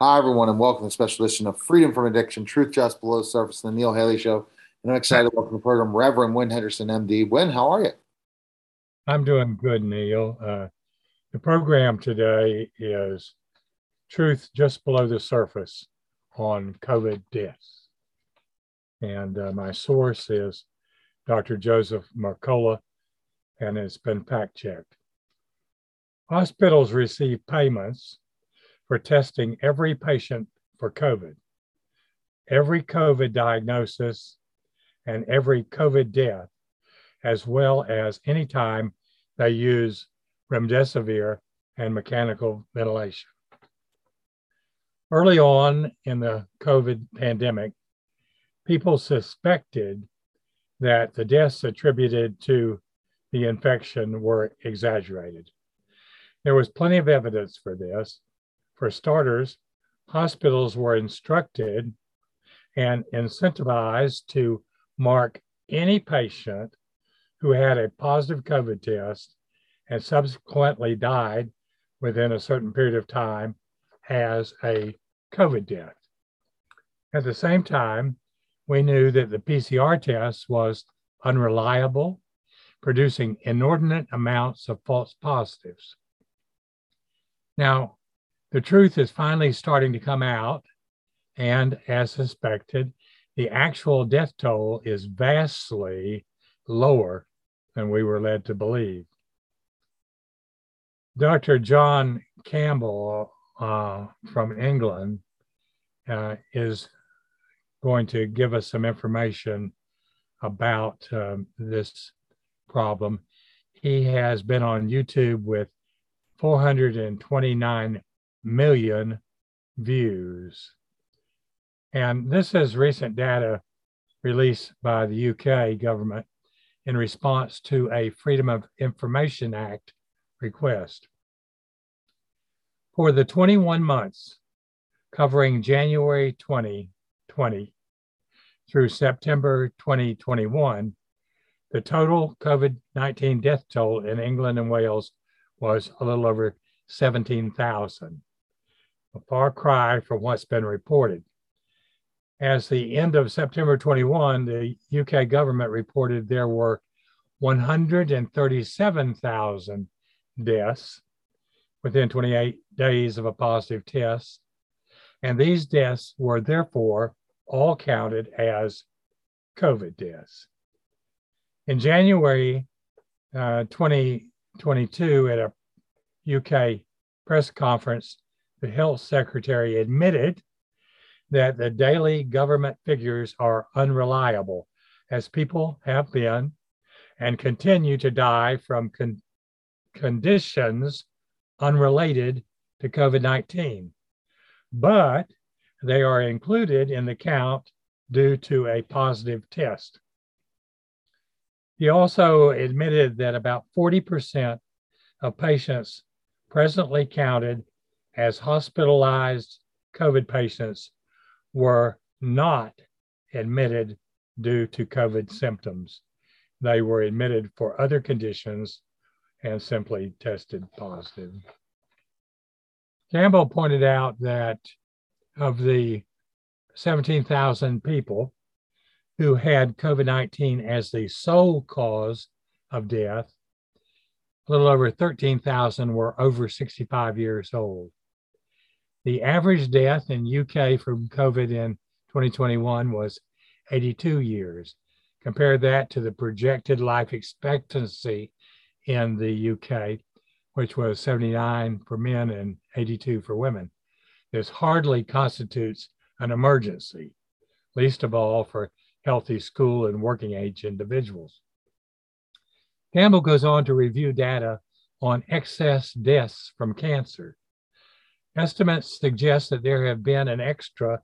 Hi, everyone, and welcome to a special edition of Freedom from Addiction, Truth Just Below the Surface, the Neil Haley Show. And I'm excited to welcome the program Reverend Win Henderson, MD. Win, how are you? I'm doing good, Neil. Uh, the program today is Truth Just Below the Surface on COVID deaths. And uh, my source is Dr. Joseph Mercola, and it's been fact checked. Hospitals receive payments for testing every patient for COVID. Every COVID diagnosis and every COVID death, as well as any time they use remdesivir and mechanical ventilation. Early on in the COVID pandemic, people suspected that the deaths attributed to the infection were exaggerated. There was plenty of evidence for this, for starters, hospitals were instructed and incentivized to mark any patient who had a positive COVID test and subsequently died within a certain period of time as a COVID death. At the same time, we knew that the PCR test was unreliable, producing inordinate amounts of false positives. Now, the truth is finally starting to come out. And as suspected, the actual death toll is vastly lower than we were led to believe. Dr. John Campbell uh, from England uh, is going to give us some information about um, this problem. He has been on YouTube with 429 million views. And this is recent data released by the UK government in response to a Freedom of Information Act request. For the 21 months covering January 2020 through September 2021, the total COVID 19 death toll in England and Wales was a little over 17,000 a far cry from what's been reported. As the end of September 21, the UK government reported there were 137,000 deaths within 28 days of a positive test. And these deaths were therefore all counted as COVID deaths. In January uh, 2022, at a UK press conference, the health secretary admitted that the daily government figures are unreliable, as people have been and continue to die from con- conditions unrelated to COVID 19. But they are included in the count due to a positive test. He also admitted that about 40% of patients presently counted as hospitalized COVID patients were not admitted due to COVID symptoms. They were admitted for other conditions and simply tested positive. Campbell pointed out that of the 17,000 people who had COVID 19 as the sole cause of death, a little over 13,000 were over 65 years old. The average death in UK from COVID in 2021 was 82 years. Compare that to the projected life expectancy in the UK, which was 79 for men and 82 for women. This hardly constitutes an emergency, least of all for healthy school and working age individuals. Campbell goes on to review data on excess deaths from cancer Estimates suggest that there have been an extra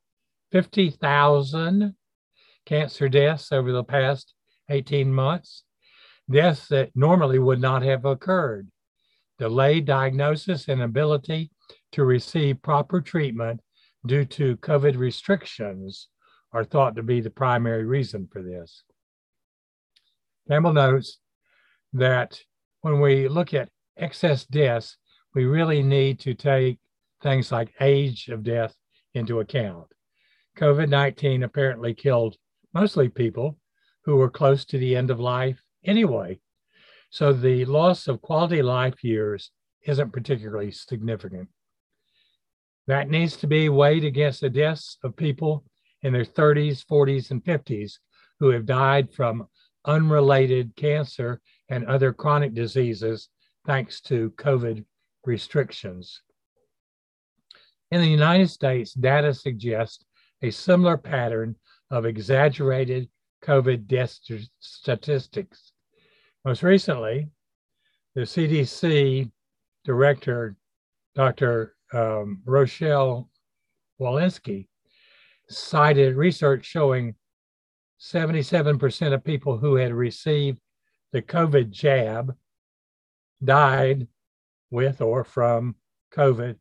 50,000 cancer deaths over the past 18 months, deaths that normally would not have occurred. Delayed diagnosis and ability to receive proper treatment due to COVID restrictions are thought to be the primary reason for this. Campbell notes that when we look at excess deaths, we really need to take things like age of death into account. COVID 19 apparently killed mostly people who were close to the end of life anyway. So the loss of quality life years isn't particularly significant. That needs to be weighed against the deaths of people in their 30s, 40s, and 50s who have died from unrelated cancer and other chronic diseases thanks to COVID restrictions. In the United States, data suggests a similar pattern of exaggerated COVID death statistics. Most recently, the CDC director, Dr. Um, Rochelle Walensky, cited research showing 77% of people who had received the COVID jab died with or from COVID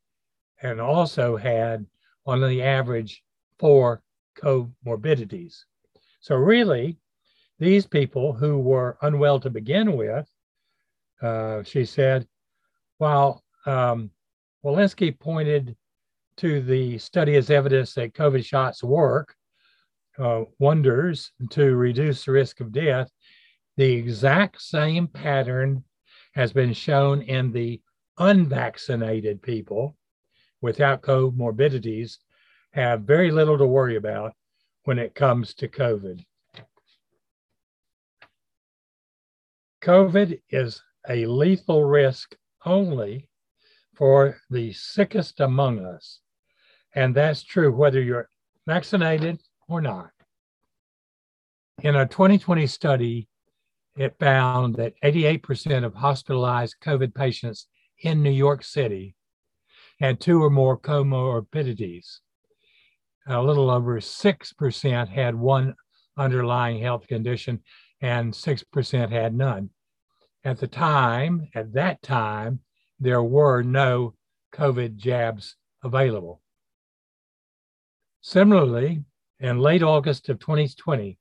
and also had, on the average, four comorbidities. So, really, these people who were unwell to begin with, uh, she said, while um, Walensky pointed to the study as evidence that COVID shots work, uh, wonders to reduce the risk of death, the exact same pattern has been shown in the unvaccinated people without comorbidities have very little to worry about when it comes to COVID. COVID is a lethal risk only for the sickest among us. And that's true whether you're vaccinated or not. In a 2020 study, it found that 88% of hospitalized COVID patients in New York City had two or more comorbidities. A little over 6% had one underlying health condition, and 6% had none. At the time, at that time, there were no COVID jabs available. Similarly, in late August of 2020,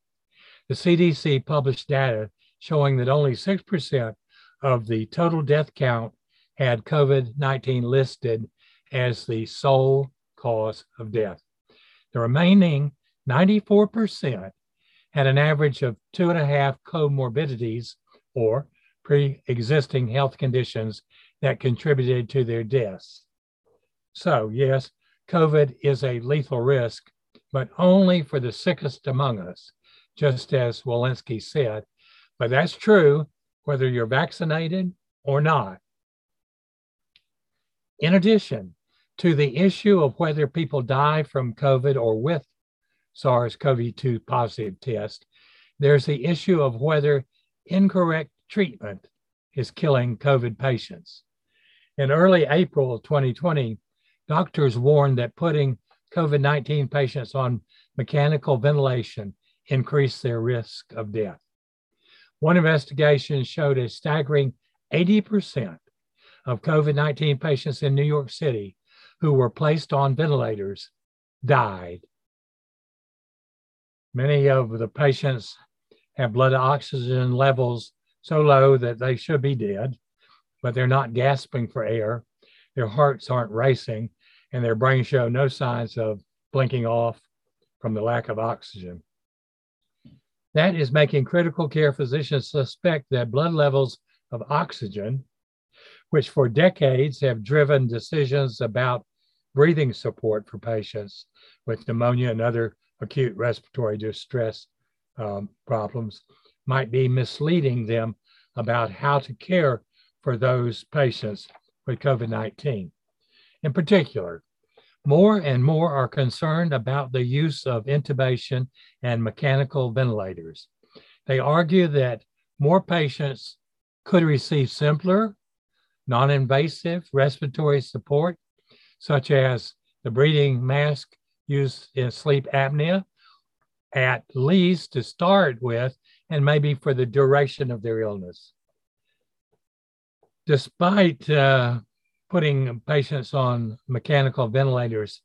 the CDC published data showing that only 6% of the total death count had COVID 19 listed as the sole cause of death. The remaining 94% had an average of two and a half comorbidities or pre existing health conditions that contributed to their deaths. So, yes, COVID is a lethal risk, but only for the sickest among us, just as Walensky said. But that's true whether you're vaccinated or not. In addition to the issue of whether people die from COVID or with SARS CoV 2 positive test, there's the issue of whether incorrect treatment is killing COVID patients. In early April of 2020, doctors warned that putting COVID 19 patients on mechanical ventilation increased their risk of death. One investigation showed a staggering 80% of COVID 19 patients in New York City who were placed on ventilators died. Many of the patients have blood oxygen levels so low that they should be dead, but they're not gasping for air. Their hearts aren't racing, and their brains show no signs of blinking off from the lack of oxygen. That is making critical care physicians suspect that blood levels of oxygen, which for decades have driven decisions about breathing support for patients with pneumonia and other acute respiratory distress um, problems, might be misleading them about how to care for those patients with COVID 19. In particular, more and more are concerned about the use of intubation and mechanical ventilators. They argue that more patients could receive simpler, non invasive respiratory support, such as the breathing mask used in sleep apnea, at least to start with, and maybe for the duration of their illness. Despite uh, putting patients on mechanical ventilators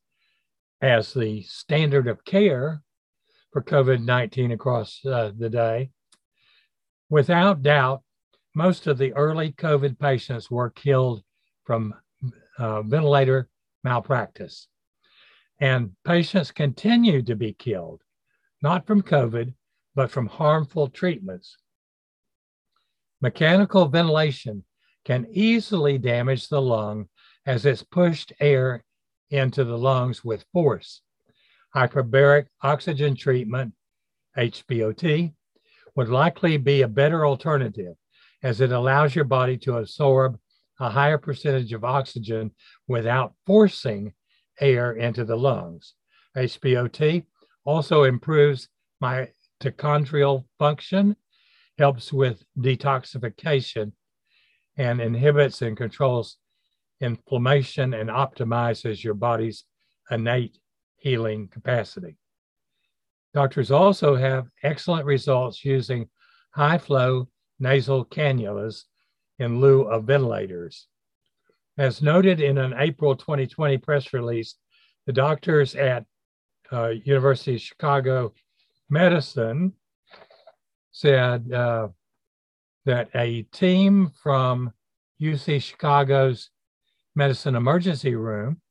as the standard of care for COVID 19 across uh, the day, without doubt, most of the early COVID patients were killed from uh, ventilator malpractice. And patients continue to be killed, not from COVID, but from harmful treatments. Mechanical ventilation can easily damage the lung as it's pushed air into the lungs with force. Hyperbaric oxygen treatment, HBOT, would likely be a better alternative as it allows your body to absorb a higher percentage of oxygen without forcing air into the lungs. HBOT also improves mitochondrial function, helps with detoxification, and inhibits and controls inflammation and optimizes your body's innate healing capacity. Doctors also have excellent results using high flow nasal cannulas in lieu of ventilators. As noted in an April 2020 press release, the doctors at uh, University of Chicago Medicine said uh, that a team from UC Chicago's medicine emergency room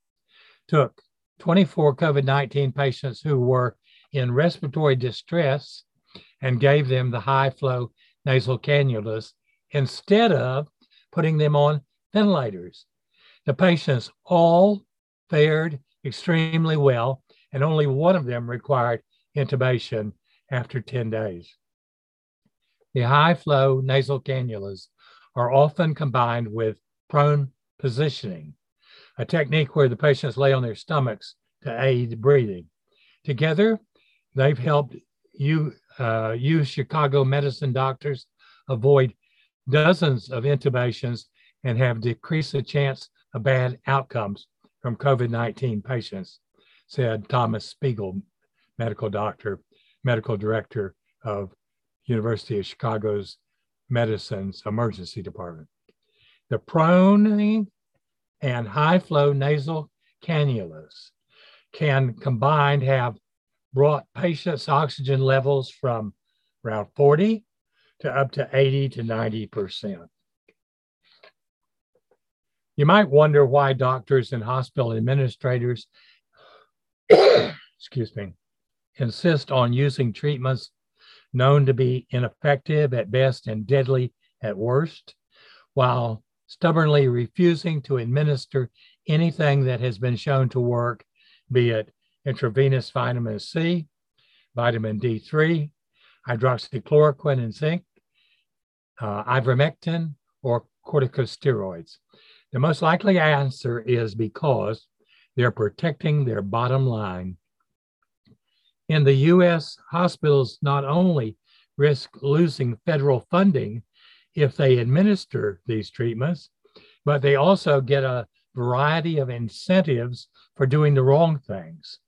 took 24 COVID 19 patients who were in respiratory distress and gave them the high flow nasal cannulas instead of putting them on ventilators. The patients all fared extremely well, and only one of them required intubation after 10 days. The high flow nasal cannulas are often combined with prone positioning, a technique where the patients lay on their stomachs to aid breathing. Together, they've helped you uh, UChicago medicine doctors avoid dozens of intubations and have decreased the chance of bad outcomes from COVID 19 patients, said Thomas Spiegel, medical doctor, medical director of University of Chicago's Medicine's Emergency Department. The proning and high flow nasal cannulas can combined have brought patients' oxygen levels from around 40 to up to 80 to 90%. You might wonder why doctors and hospital administrators, excuse me, insist on using treatments known to be ineffective at best and deadly at worst, while stubbornly refusing to administer anything that has been shown to work, be it intravenous vitamin C, vitamin D3, hydroxychloroquine and zinc, uh, ivermectin, or corticosteroids? The most likely answer is because they're protecting their bottom line. In the US, hospitals not only risk losing federal funding if they administer these treatments, but they also get a variety of incentives for doing the wrong things.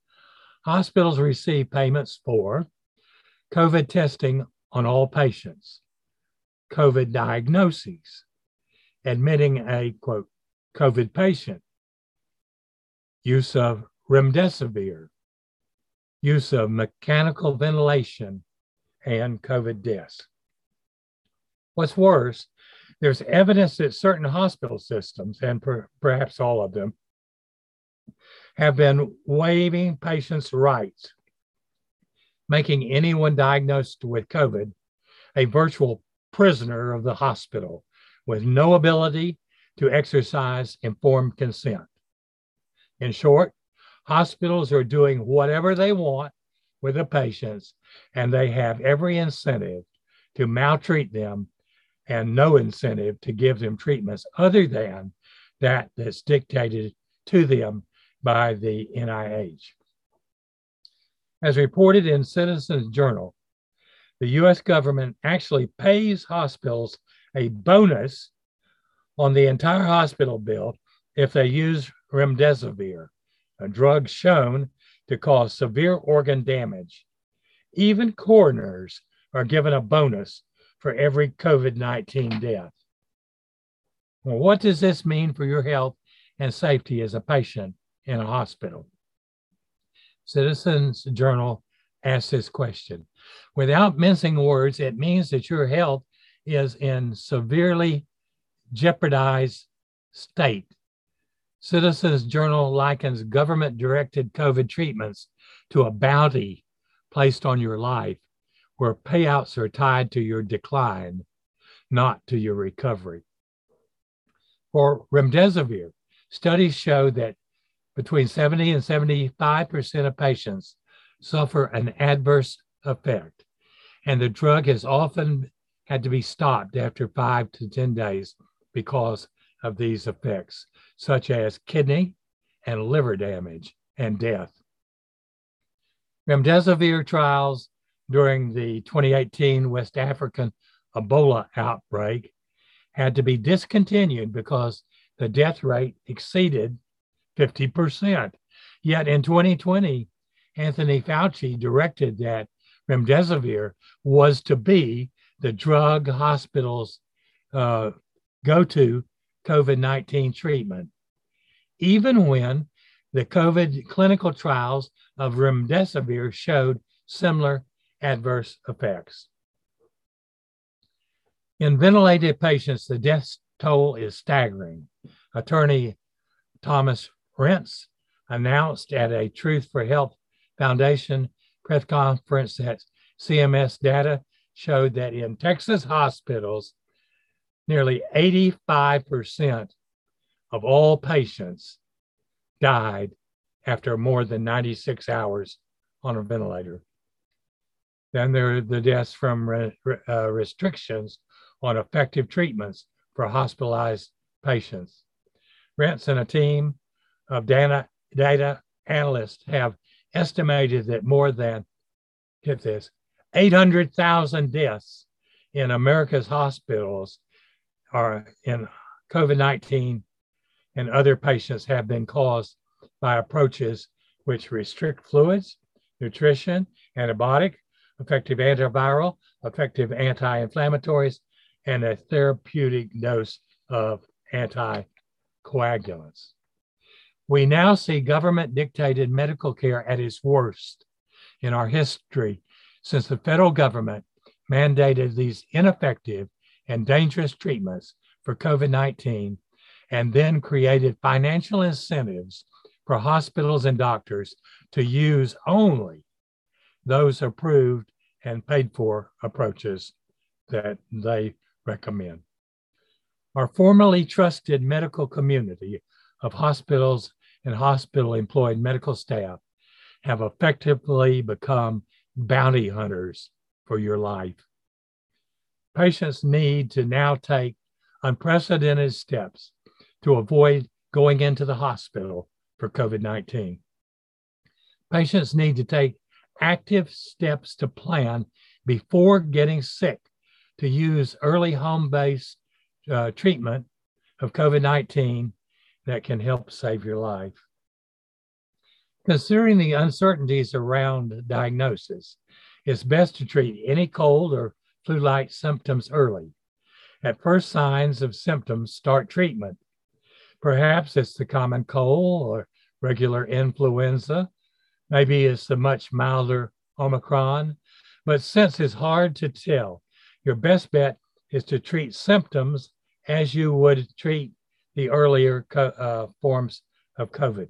Hospitals receive payments for COVID testing on all patients, COVID diagnoses, admitting a quote, COVID patient, use of remdesivir, use of mechanical ventilation, and COVID deaths. What's worse, there's evidence that certain hospital systems, and per, perhaps all of them, have been waiving patients' rights, making anyone diagnosed with COVID a virtual prisoner of the hospital with no ability to exercise informed consent. In short, hospitals are doing whatever they want with the patients, and they have every incentive to maltreat them and no incentive to give them treatments other than that that's dictated to them by the NIH. As reported in Citizens Journal, the US government actually pays hospitals a bonus on the entire hospital bill if they use remdesivir, a drug shown to cause severe organ damage. Even coroners are given a bonus for every COVID 19 death. Well, what does this mean for your health and safety as a patient in a hospital? Citizens Journal asks this question. Without mincing words, it means that your health is in severely jeopardized state Citizens Journal likens government directed COVID treatments to a bounty placed on your life where payouts are tied to your decline, not to your recovery. For remdesivir, studies show that between 70 and 75% of patients suffer an adverse effect, and the drug has often had to be stopped after five to 10 days because of these effects, such as kidney and liver damage and death. Remdesivir trials during the 2018 West African Ebola outbreak had to be discontinued because the death rate exceeded 50%. Yet in 2020, Anthony Fauci directed that remdesivir was to be the drug hospitals uh, go to COVID 19 treatment, even when the COVID clinical trials of remdesivir showed similar adverse effects. In ventilated patients, the death toll is staggering. Attorney Thomas Renz announced at a Truth for Health Foundation press conference that CMS data showed that in Texas hospitals, nearly 85% of all patients died after more than 96 hours on a ventilator. Then there are the deaths from re, uh, restrictions on effective treatments for hospitalized patients. Renz and a team of data, data analysts have estimated that more than, get this, 800,000 deaths in America's hospitals are in COVID 19 and other patients have been caused by approaches which restrict fluids, nutrition, antibiotic, effective antiviral, effective anti inflammatories, and a therapeutic dose of anticoagulants. We now see government dictated medical care at its worst in our history since the federal government mandated these ineffective and dangerous treatments for COVID 19 and then created financial incentives for hospitals and doctors to use only those approved and paid for approaches that they recommend. Our formerly trusted medical community of hospitals and hospital employed medical staff have effectively become bounty hunters for your life. Patients need to now take unprecedented steps to avoid going into the hospital for COVID 19. Patients need to take active steps to plan before getting sick to use early home based uh, treatment of COVID 19 that can help save your life. Considering the uncertainties around diagnosis, it's best to treat any cold or flu like symptoms early. At first signs of symptoms, start treatment. Perhaps it's the common cold or regular influenza. Maybe it's the much milder Omicron. But since it's hard to tell, your best bet is to treat symptoms as you would treat the earlier uh, forms of COVID.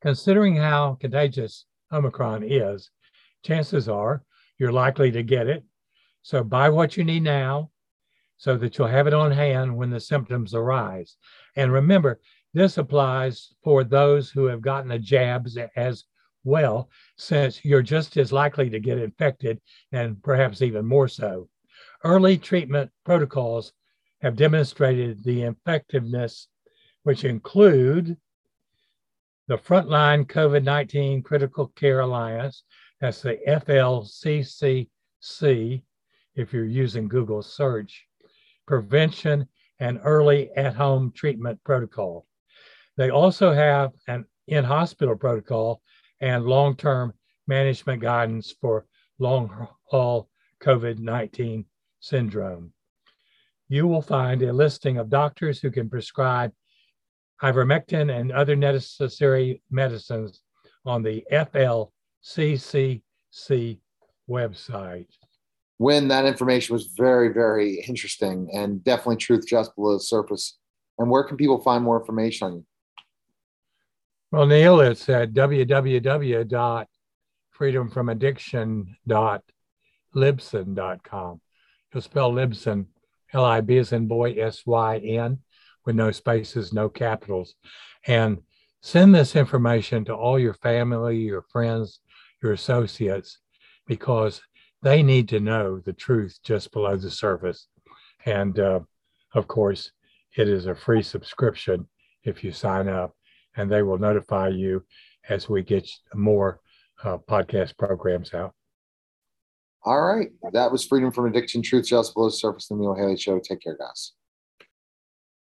Considering how contagious Omicron is, chances are you're likely to get it. So buy what you need now so that you'll have it on hand when the symptoms arise. And remember, this applies for those who have gotten the jabs as well, since you're just as likely to get infected and perhaps even more so. Early treatment protocols have demonstrated the effectiveness, which include the Frontline COVID 19 Critical Care Alliance, that's the FLCCC, if you're using Google search, prevention and early at home treatment protocol. They also have an in hospital protocol and long term management guidance for long haul COVID 19 syndrome. You will find a listing of doctors who can prescribe ivermectin and other necessary medicines on the FLCCC website. When that information was very, very interesting and definitely truth just below the surface And where can people find more information on you? Well, Neil, it's at www.freedomfromaddiction.libsyn.com. You'll spell Libsyn, L I B as in boy, S Y N, with no spaces, no capitals. And send this information to all your family, your friends, your associates, because they need to know the truth just below the surface. And uh, of course, it is a free subscription if you sign up, and they will notify you as we get more uh, podcast programs out. All right. That was Freedom from Addiction, Truth Just Below the Surface, the Neil Haley Show. Take care, guys.